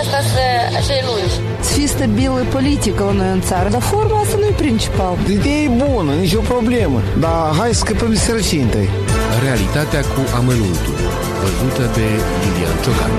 așa e lungi. Să fie stabilă politică la noi în țară, dar forma asta nu e principal. Ideea e bună, nicio problemă, dar hai să scăpăm de sărăcie întâi. Realitatea cu amănuntul, văzută de Lilian Ciocan.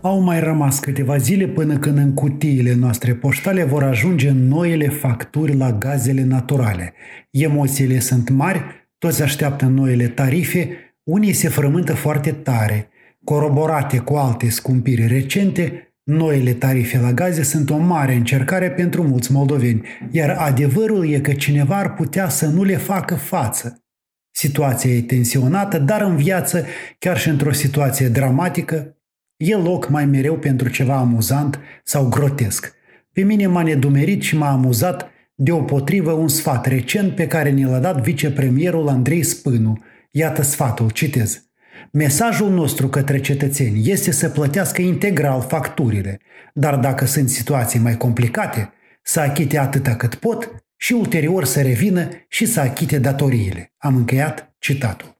Au mai rămas câteva zile până când în cutiile noastre poștale vor ajunge noile facturi la gazele naturale. Emoțiile sunt mari, toți așteaptă noile tarife, unii se frământă foarte tare. Coroborate cu alte scumpiri recente, noile tarife la gaze sunt o mare încercare pentru mulți moldoveni, iar adevărul e că cineva ar putea să nu le facă față. Situația e tensionată, dar în viață, chiar și într-o situație dramatică, E loc mai mereu pentru ceva amuzant sau grotesc. Pe mine m-a nedumerit și m-a amuzat deopotrivă un sfat recent pe care ne l-a dat vicepremierul Andrei Spânu. Iată sfatul, citez. Mesajul nostru către cetățeni este să plătească integral facturile, dar dacă sunt situații mai complicate, să achite atâta cât pot și ulterior să revină și să achite datoriile. Am încheiat citatul.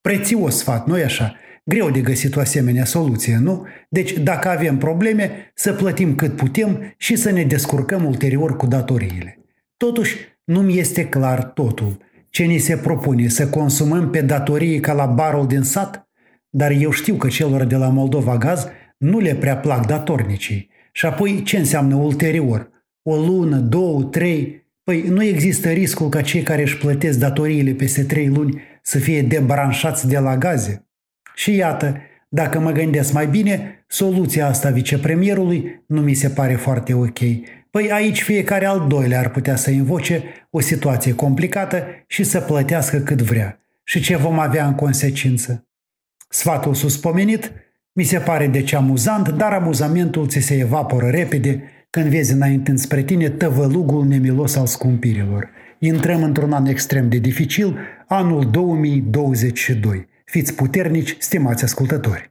Prețios sfat, nu-i așa? Greu de găsit o asemenea soluție, nu? Deci, dacă avem probleme, să plătim cât putem și să ne descurcăm ulterior cu datoriile. Totuși, nu-mi este clar totul. Ce ni se propune? Să consumăm pe datorii ca la barul din sat? Dar eu știu că celor de la Moldova Gaz nu le prea plac datornicii. Și apoi ce înseamnă ulterior? O lună, două, trei? Păi nu există riscul ca cei care își plătesc datoriile peste trei luni să fie debranșați de la gaze? Și iată, dacă mă gândesc mai bine, soluția asta vicepremierului nu mi se pare foarte ok. Păi aici fiecare al doilea ar putea să invoce o situație complicată și să plătească cât vrea. Și ce vom avea în consecință? Sfatul suspomenit mi se pare deci amuzant, dar amuzamentul ți se evaporă repede când vezi înainte spre tine tăvălugul nemilos al scumpirilor. Intrăm într-un an extrem de dificil, anul 2022. Fiți puternici, stimați ascultători!